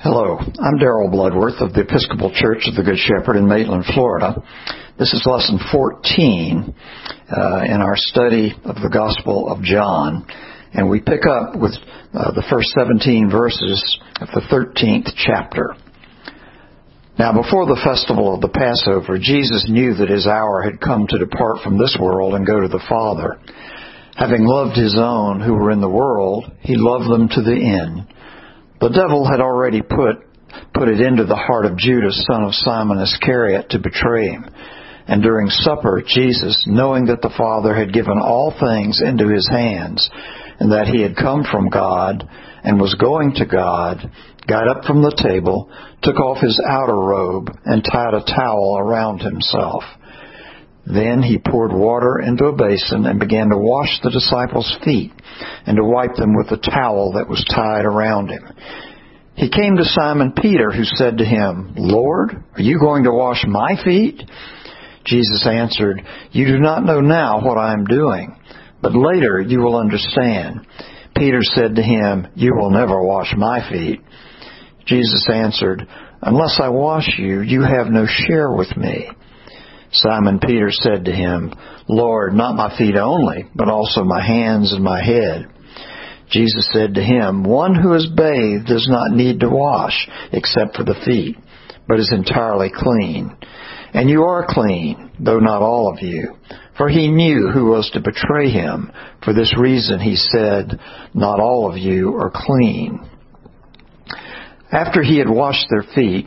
Hello, I'm Daryl Bloodworth of the Episcopal Church of the Good Shepherd in Maitland, Florida. This is lesson 14 uh, in our study of the Gospel of John, and we pick up with uh, the first 17 verses of the 13th chapter. Now, before the festival of the Passover, Jesus knew that his hour had come to depart from this world and go to the Father. Having loved his own who were in the world, he loved them to the end. The devil had already put, put it into the heart of Judas, son of Simon Iscariot, to betray him. And during supper, Jesus, knowing that the Father had given all things into his hands, and that he had come from God and was going to God, got up from the table, took off his outer robe, and tied a towel around himself. Then he poured water into a basin and began to wash the disciples' feet and to wipe them with the towel that was tied around him. He came to Simon Peter, who said to him, Lord, are you going to wash my feet? Jesus answered, You do not know now what I am doing, but later you will understand. Peter said to him, You will never wash my feet. Jesus answered, Unless I wash you, you have no share with me. Simon Peter said to him, Lord, not my feet only, but also my hands and my head. Jesus said to him, One who is bathed does not need to wash except for the feet, but is entirely clean. And you are clean, though not all of you. For he knew who was to betray him. For this reason he said, Not all of you are clean. After he had washed their feet,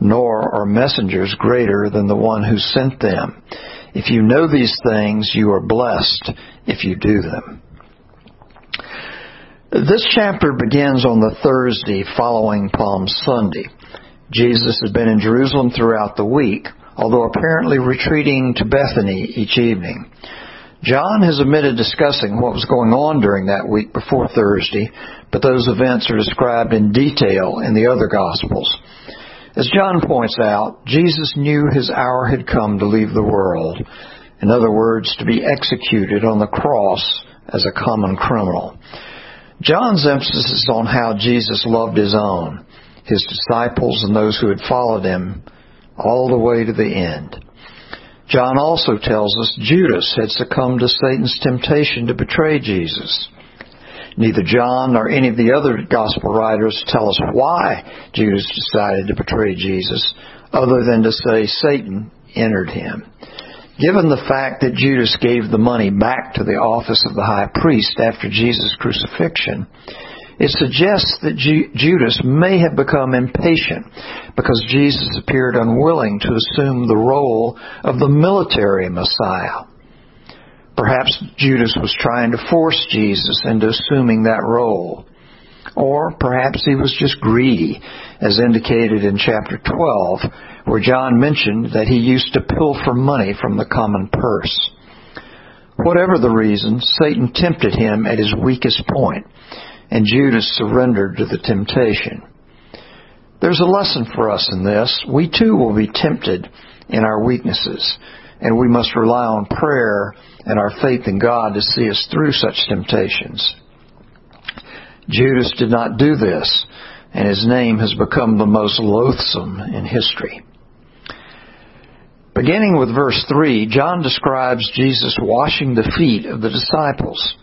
nor are messengers greater than the one who sent them. If you know these things, you are blessed if you do them. This chapter begins on the Thursday following Palm Sunday. Jesus has been in Jerusalem throughout the week, although apparently retreating to Bethany each evening. John has omitted discussing what was going on during that week before Thursday, but those events are described in detail in the other Gospels. As John points out, Jesus knew his hour had come to leave the world. In other words, to be executed on the cross as a common criminal. John's emphasis is on how Jesus loved his own, his disciples and those who had followed him, all the way to the end. John also tells us Judas had succumbed to Satan's temptation to betray Jesus. Neither John nor any of the other gospel writers tell us why Judas decided to betray Jesus, other than to say Satan entered him. Given the fact that Judas gave the money back to the office of the high priest after Jesus' crucifixion, it suggests that Judas may have become impatient because Jesus appeared unwilling to assume the role of the military Messiah. Perhaps Judas was trying to force Jesus into assuming that role. Or perhaps he was just greedy, as indicated in chapter 12, where John mentioned that he used to pilfer money from the common purse. Whatever the reason, Satan tempted him at his weakest point, and Judas surrendered to the temptation. There's a lesson for us in this. We too will be tempted in our weaknesses and we must rely on prayer and our faith in God to see us through such temptations. Judas did not do this, and his name has become the most loathsome in history. Beginning with verse 3, John describes Jesus washing the feet of the disciples.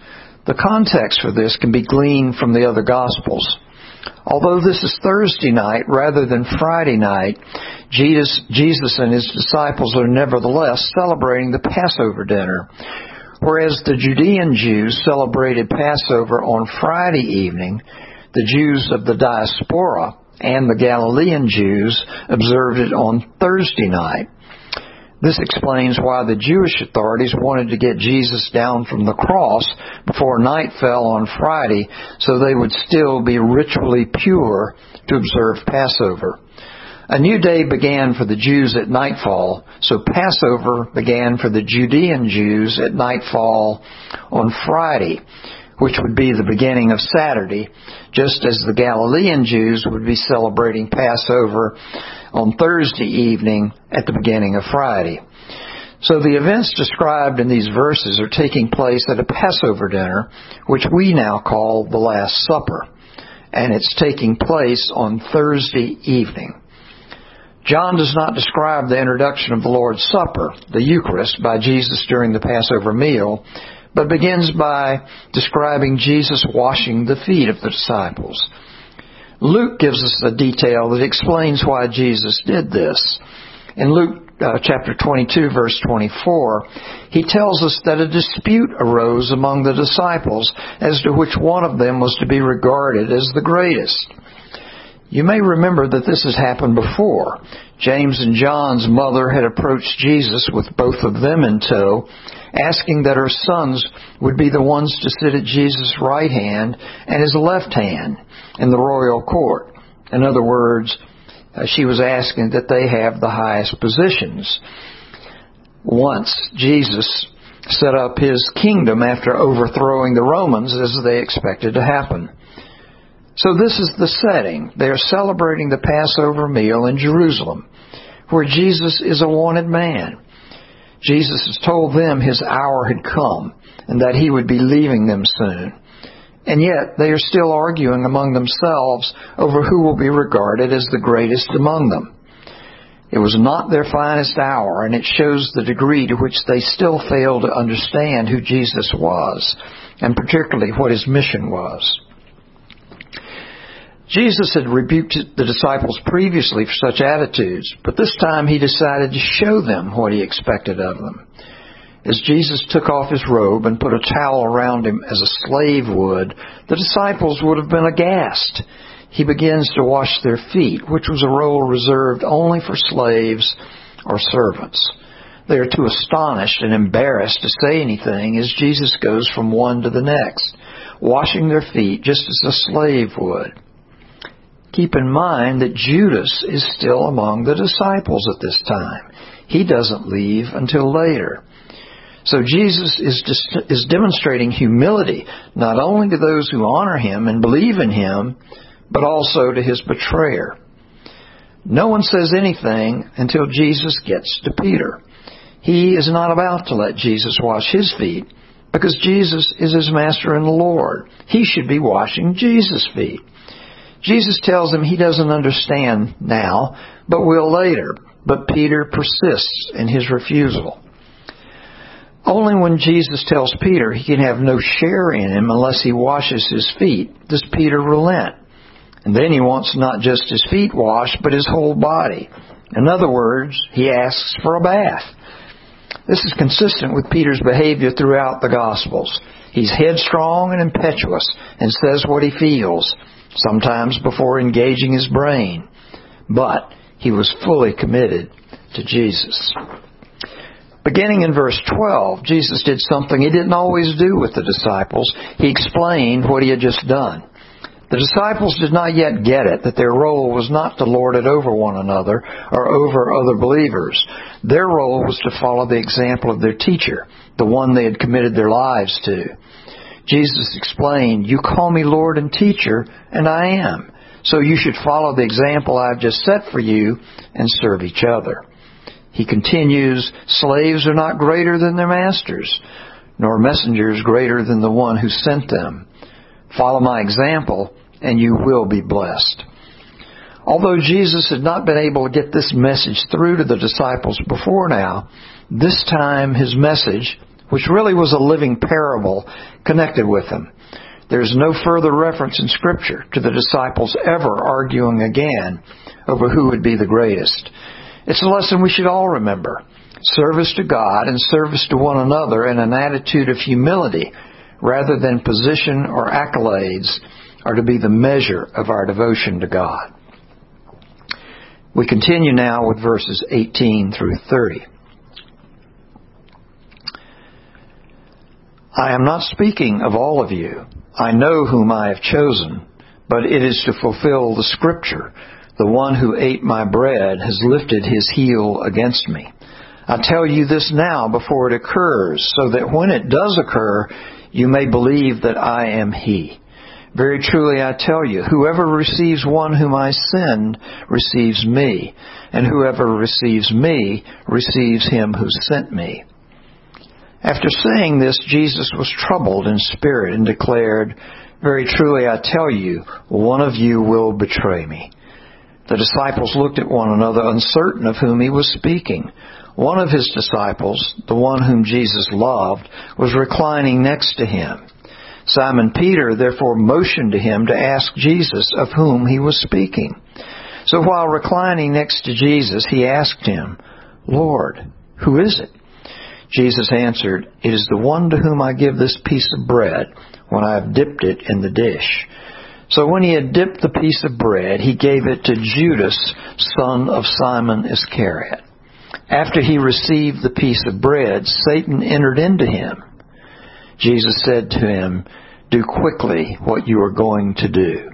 The context for this can be gleaned from the other Gospels. Although this is Thursday night rather than Friday night, Jesus, Jesus and his disciples are nevertheless celebrating the Passover dinner. Whereas the Judean Jews celebrated Passover on Friday evening, the Jews of the diaspora and the Galilean Jews observed it on Thursday night. This explains why the Jewish authorities wanted to get Jesus down from the cross before night fell on Friday so they would still be ritually pure to observe Passover. A new day began for the Jews at nightfall, so Passover began for the Judean Jews at nightfall on Friday, which would be the beginning of Saturday, just as the Galilean Jews would be celebrating Passover on Thursday evening at the beginning of Friday. So the events described in these verses are taking place at a Passover dinner, which we now call the Last Supper, and it's taking place on Thursday evening. John does not describe the introduction of the Lord's Supper, the Eucharist, by Jesus during the Passover meal, but begins by describing Jesus washing the feet of the disciples. Luke gives us a detail that explains why Jesus did this. In Luke uh, chapter 22 verse 24, he tells us that a dispute arose among the disciples as to which one of them was to be regarded as the greatest. You may remember that this has happened before. James and John's mother had approached Jesus with both of them in tow, asking that her sons would be the ones to sit at Jesus' right hand and his left hand in the royal court. In other words, uh, she was asking that they have the highest positions. Once Jesus set up his kingdom after overthrowing the Romans as they expected to happen. So this is the setting. They are celebrating the Passover meal in Jerusalem, where Jesus is a wanted man. Jesus has told them his hour had come and that he would be leaving them soon. And yet they are still arguing among themselves over who will be regarded as the greatest among them. It was not their finest hour, and it shows the degree to which they still fail to understand who Jesus was, and particularly what his mission was. Jesus had rebuked the disciples previously for such attitudes, but this time he decided to show them what he expected of them. As Jesus took off his robe and put a towel around him as a slave would, the disciples would have been aghast. He begins to wash their feet, which was a role reserved only for slaves or servants. They are too astonished and embarrassed to say anything as Jesus goes from one to the next, washing their feet just as a slave would. Keep in mind that Judas is still among the disciples at this time. He doesn't leave until later. So Jesus is, is demonstrating humility not only to those who honor him and believe in him, but also to his betrayer. No one says anything until Jesus gets to Peter. He is not about to let Jesus wash his feet because Jesus is his master and Lord. He should be washing Jesus' feet. Jesus tells him he doesn't understand now, but will later. But Peter persists in his refusal. Only when Jesus tells Peter he can have no share in him unless he washes his feet does Peter relent. And then he wants not just his feet washed, but his whole body. In other words, he asks for a bath. This is consistent with Peter's behavior throughout the Gospels. He's headstrong and impetuous and says what he feels sometimes before engaging his brain. But he was fully committed to Jesus. Beginning in verse 12, Jesus did something he didn't always do with the disciples. He explained what he had just done. The disciples did not yet get it that their role was not to lord it over one another or over other believers. Their role was to follow the example of their teacher, the one they had committed their lives to. Jesus explained, You call me Lord and teacher, and I am. So you should follow the example I've just set for you and serve each other. He continues, Slaves are not greater than their masters, nor messengers greater than the one who sent them. Follow my example, and you will be blessed. Although Jesus had not been able to get this message through to the disciples before now, this time his message which really was a living parable connected with them. There's no further reference in Scripture to the disciples ever arguing again over who would be the greatest. It's a lesson we should all remember. Service to God and service to one another in an attitude of humility rather than position or accolades are to be the measure of our devotion to God. We continue now with verses 18 through 30. I am not speaking of all of you. I know whom I have chosen, but it is to fulfill the scripture. The one who ate my bread has lifted his heel against me. I tell you this now before it occurs, so that when it does occur, you may believe that I am he. Very truly I tell you, whoever receives one whom I send receives me, and whoever receives me receives him who sent me. After saying this, Jesus was troubled in spirit and declared, Very truly I tell you, one of you will betray me. The disciples looked at one another, uncertain of whom he was speaking. One of his disciples, the one whom Jesus loved, was reclining next to him. Simon Peter therefore motioned to him to ask Jesus of whom he was speaking. So while reclining next to Jesus, he asked him, Lord, who is it? Jesus answered, It is the one to whom I give this piece of bread when I have dipped it in the dish. So when he had dipped the piece of bread, he gave it to Judas, son of Simon Iscariot. After he received the piece of bread, Satan entered into him. Jesus said to him, Do quickly what you are going to do.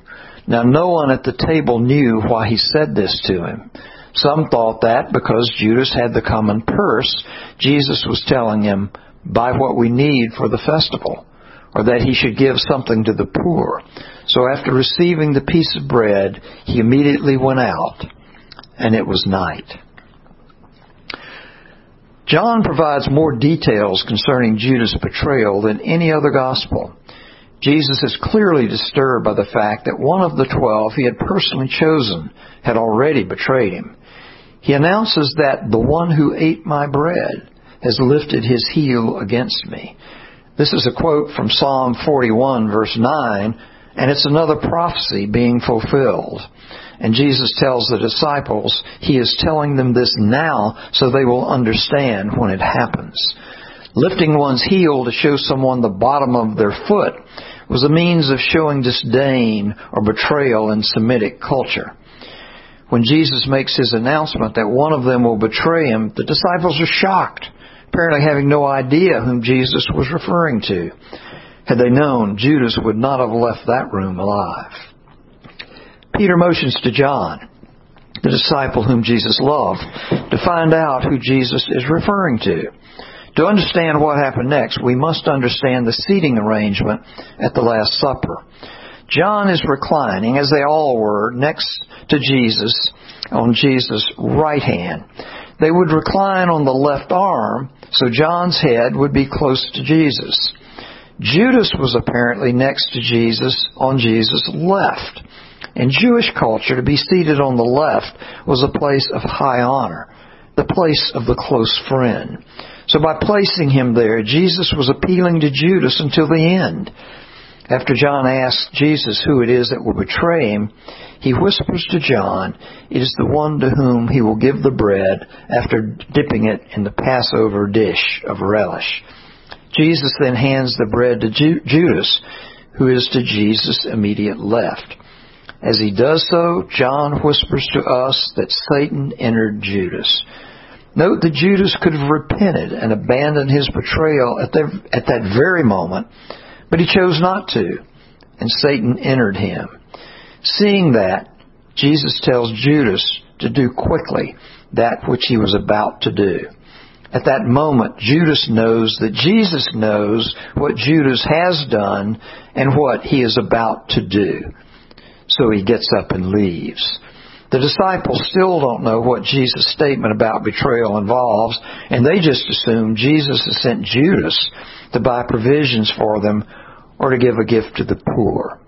Now no one at the table knew why he said this to him. Some thought that because Judas had the common purse, Jesus was telling him, Buy what we need for the festival, or that he should give something to the poor. So after receiving the piece of bread, he immediately went out, and it was night. John provides more details concerning Judas' betrayal than any other gospel. Jesus is clearly disturbed by the fact that one of the twelve he had personally chosen had already betrayed him. He announces that the one who ate my bread has lifted his heel against me. This is a quote from Psalm 41 verse 9 and it's another prophecy being fulfilled. And Jesus tells the disciples he is telling them this now so they will understand when it happens. Lifting one's heel to show someone the bottom of their foot was a means of showing disdain or betrayal in Semitic culture. When Jesus makes his announcement that one of them will betray him, the disciples are shocked, apparently having no idea whom Jesus was referring to. Had they known, Judas would not have left that room alive. Peter motions to John, the disciple whom Jesus loved, to find out who Jesus is referring to. To understand what happened next, we must understand the seating arrangement at the Last Supper. John is reclining, as they all were, next to Jesus, on Jesus' right hand. They would recline on the left arm, so John's head would be close to Jesus. Judas was apparently next to Jesus on Jesus' left. In Jewish culture, to be seated on the left was a place of high honor, the place of the close friend. So by placing him there, Jesus was appealing to Judas until the end. After John asks Jesus who it is that will betray him, he whispers to John, It is the one to whom he will give the bread after dipping it in the Passover dish of relish. Jesus then hands the bread to Judas, who is to Jesus' immediate left. As he does so, John whispers to us that Satan entered Judas. Note that Judas could have repented and abandoned his betrayal at, the, at that very moment, but he chose not to, and Satan entered him. Seeing that, Jesus tells Judas to do quickly that which he was about to do. At that moment, Judas knows that Jesus knows what Judas has done and what he is about to do. So he gets up and leaves. The disciples still don't know what Jesus' statement about betrayal involves, and they just assume Jesus has sent Judas to buy provisions for them or to give a gift to the poor.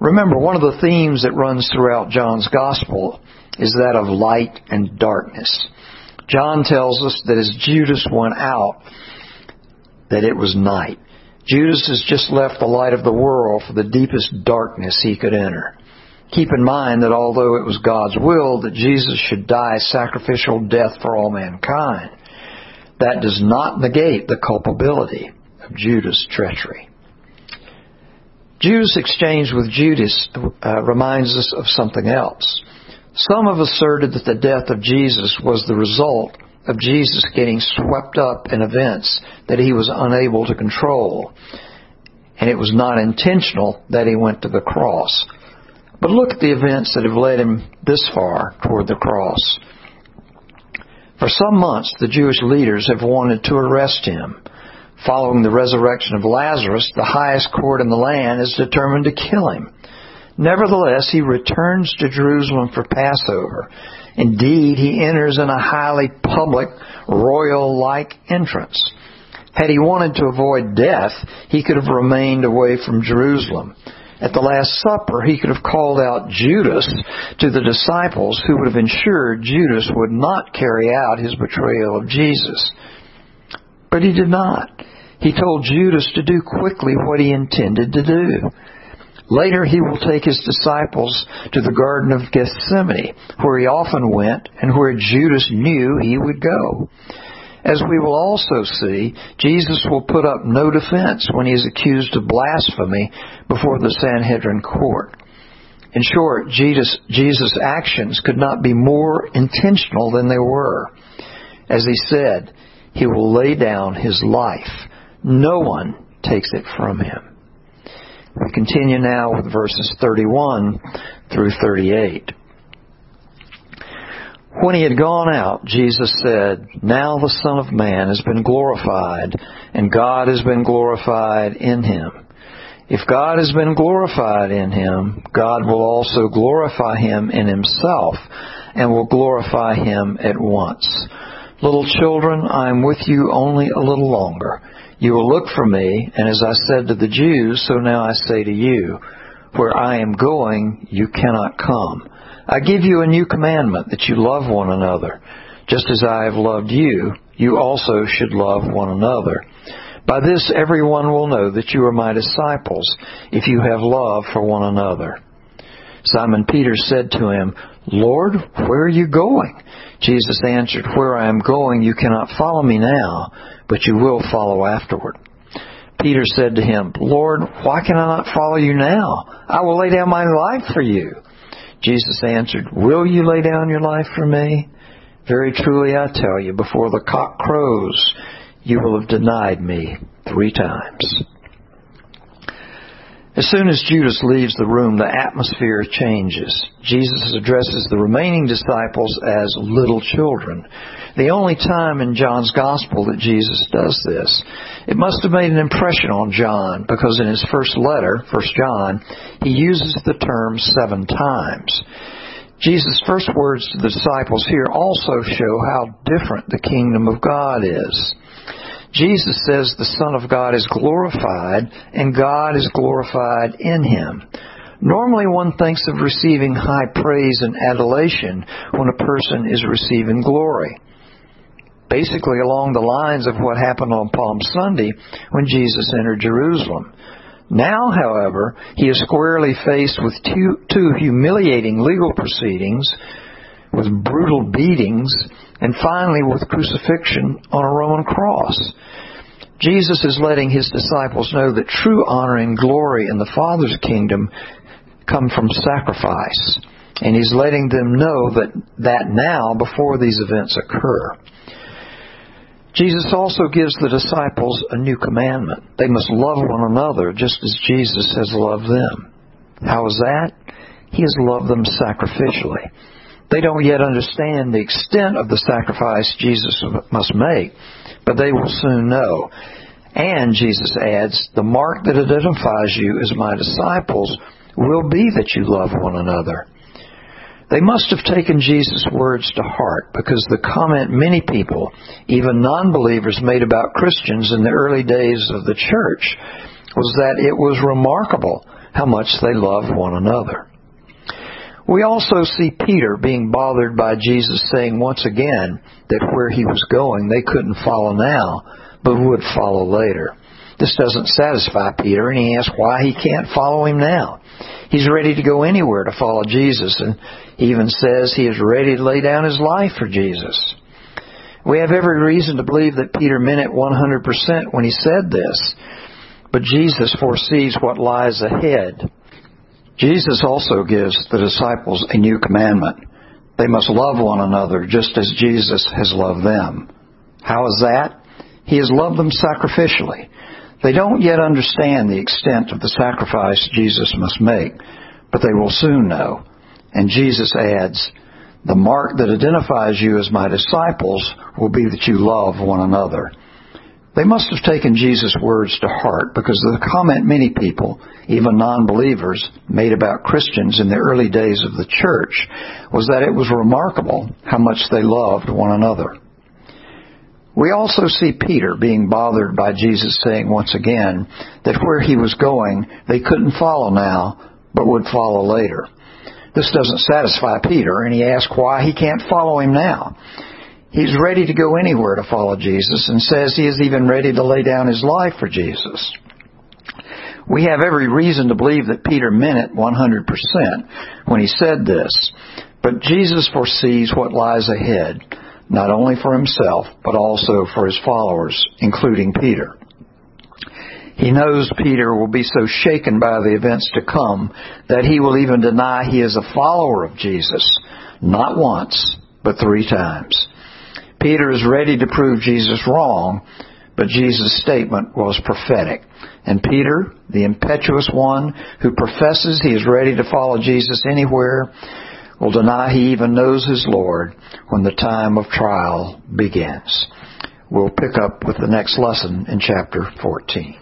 Remember, one of the themes that runs throughout John's Gospel is that of light and darkness. John tells us that as Judas went out, that it was night. Judas has just left the light of the world for the deepest darkness he could enter. Keep in mind that although it was God's will that Jesus should die sacrificial death for all mankind, that does not negate the culpability of Judas' treachery. Judas' exchange with Judas uh, reminds us of something else. Some have asserted that the death of Jesus was the result of Jesus getting swept up in events that he was unable to control, and it was not intentional that he went to the cross. But look at the events that have led him this far toward the cross. For some months, the Jewish leaders have wanted to arrest him. Following the resurrection of Lazarus, the highest court in the land is determined to kill him. Nevertheless, he returns to Jerusalem for Passover. Indeed, he enters in a highly public, royal-like entrance. Had he wanted to avoid death, he could have remained away from Jerusalem. At the Last Supper, he could have called out Judas to the disciples who would have ensured Judas would not carry out his betrayal of Jesus. But he did not. He told Judas to do quickly what he intended to do. Later, he will take his disciples to the Garden of Gethsemane, where he often went and where Judas knew he would go. As we will also see, Jesus will put up no defense when he is accused of blasphemy before the Sanhedrin court. In short, Jesus, Jesus' actions could not be more intentional than they were. As he said, he will lay down his life. No one takes it from him. We continue now with verses 31 through 38. When he had gone out, Jesus said, Now the Son of Man has been glorified, and God has been glorified in him. If God has been glorified in him, God will also glorify him in himself, and will glorify him at once. Little children, I am with you only a little longer. You will look for me, and as I said to the Jews, so now I say to you, where I am going, you cannot come. I give you a new commandment that you love one another. Just as I have loved you, you also should love one another. By this everyone will know that you are my disciples, if you have love for one another. Simon Peter said to him, Lord, where are you going? Jesus answered, Where I am going you cannot follow me now, but you will follow afterward. Peter said to him, Lord, why can I not follow you now? I will lay down my life for you. Jesus answered, Will you lay down your life for me? Very truly I tell you, before the cock crows, you will have denied me three times. As soon as Judas leaves the room, the atmosphere changes. Jesus addresses the remaining disciples as little children. The only time in John's Gospel that Jesus does this. It must have made an impression on John because in his first letter, 1 John, he uses the term seven times. Jesus' first words to the disciples here also show how different the kingdom of God is. Jesus says the Son of God is glorified and God is glorified in him. Normally one thinks of receiving high praise and adulation when a person is receiving glory. Basically along the lines of what happened on Palm Sunday when Jesus entered Jerusalem. Now, however, he is squarely faced with two, two humiliating legal proceedings, with brutal beatings, and finally with crucifixion on a Roman cross. Jesus is letting his disciples know that true honor and glory in the Father's kingdom come from sacrifice. And he's letting them know that, that now before these events occur. Jesus also gives the disciples a new commandment. They must love one another just as Jesus has loved them. How is that? He has loved them sacrificially. They don't yet understand the extent of the sacrifice Jesus must make, but they will soon know. And, Jesus adds, the mark that identifies you as my disciples will be that you love one another. They must have taken Jesus' words to heart because the comment many people, even non-believers, made about Christians in the early days of the church was that it was remarkable how much they loved one another. We also see Peter being bothered by Jesus saying once again that where he was going they couldn't follow now, but would follow later. This doesn't satisfy Peter, and he asks why he can't follow him now. He's ready to go anywhere to follow Jesus, and he even says he is ready to lay down his life for Jesus. We have every reason to believe that Peter meant it 100% when he said this, but Jesus foresees what lies ahead. Jesus also gives the disciples a new commandment. They must love one another just as Jesus has loved them. How is that? He has loved them sacrificially. They don't yet understand the extent of the sacrifice Jesus must make, but they will soon know. And Jesus adds, the mark that identifies you as my disciples will be that you love one another. They must have taken Jesus' words to heart because the comment many people, even non-believers, made about Christians in the early days of the church was that it was remarkable how much they loved one another. We also see Peter being bothered by Jesus saying once again that where he was going, they couldn't follow now, but would follow later. This doesn't satisfy Peter, and he asks why he can't follow him now. He's ready to go anywhere to follow Jesus and says he is even ready to lay down his life for Jesus. We have every reason to believe that Peter meant it 100% when he said this. But Jesus foresees what lies ahead, not only for himself, but also for his followers, including Peter. He knows Peter will be so shaken by the events to come that he will even deny he is a follower of Jesus, not once, but three times. Peter is ready to prove Jesus wrong, but Jesus' statement was prophetic. And Peter, the impetuous one who professes he is ready to follow Jesus anywhere, will deny he even knows his Lord when the time of trial begins. We'll pick up with the next lesson in chapter 14.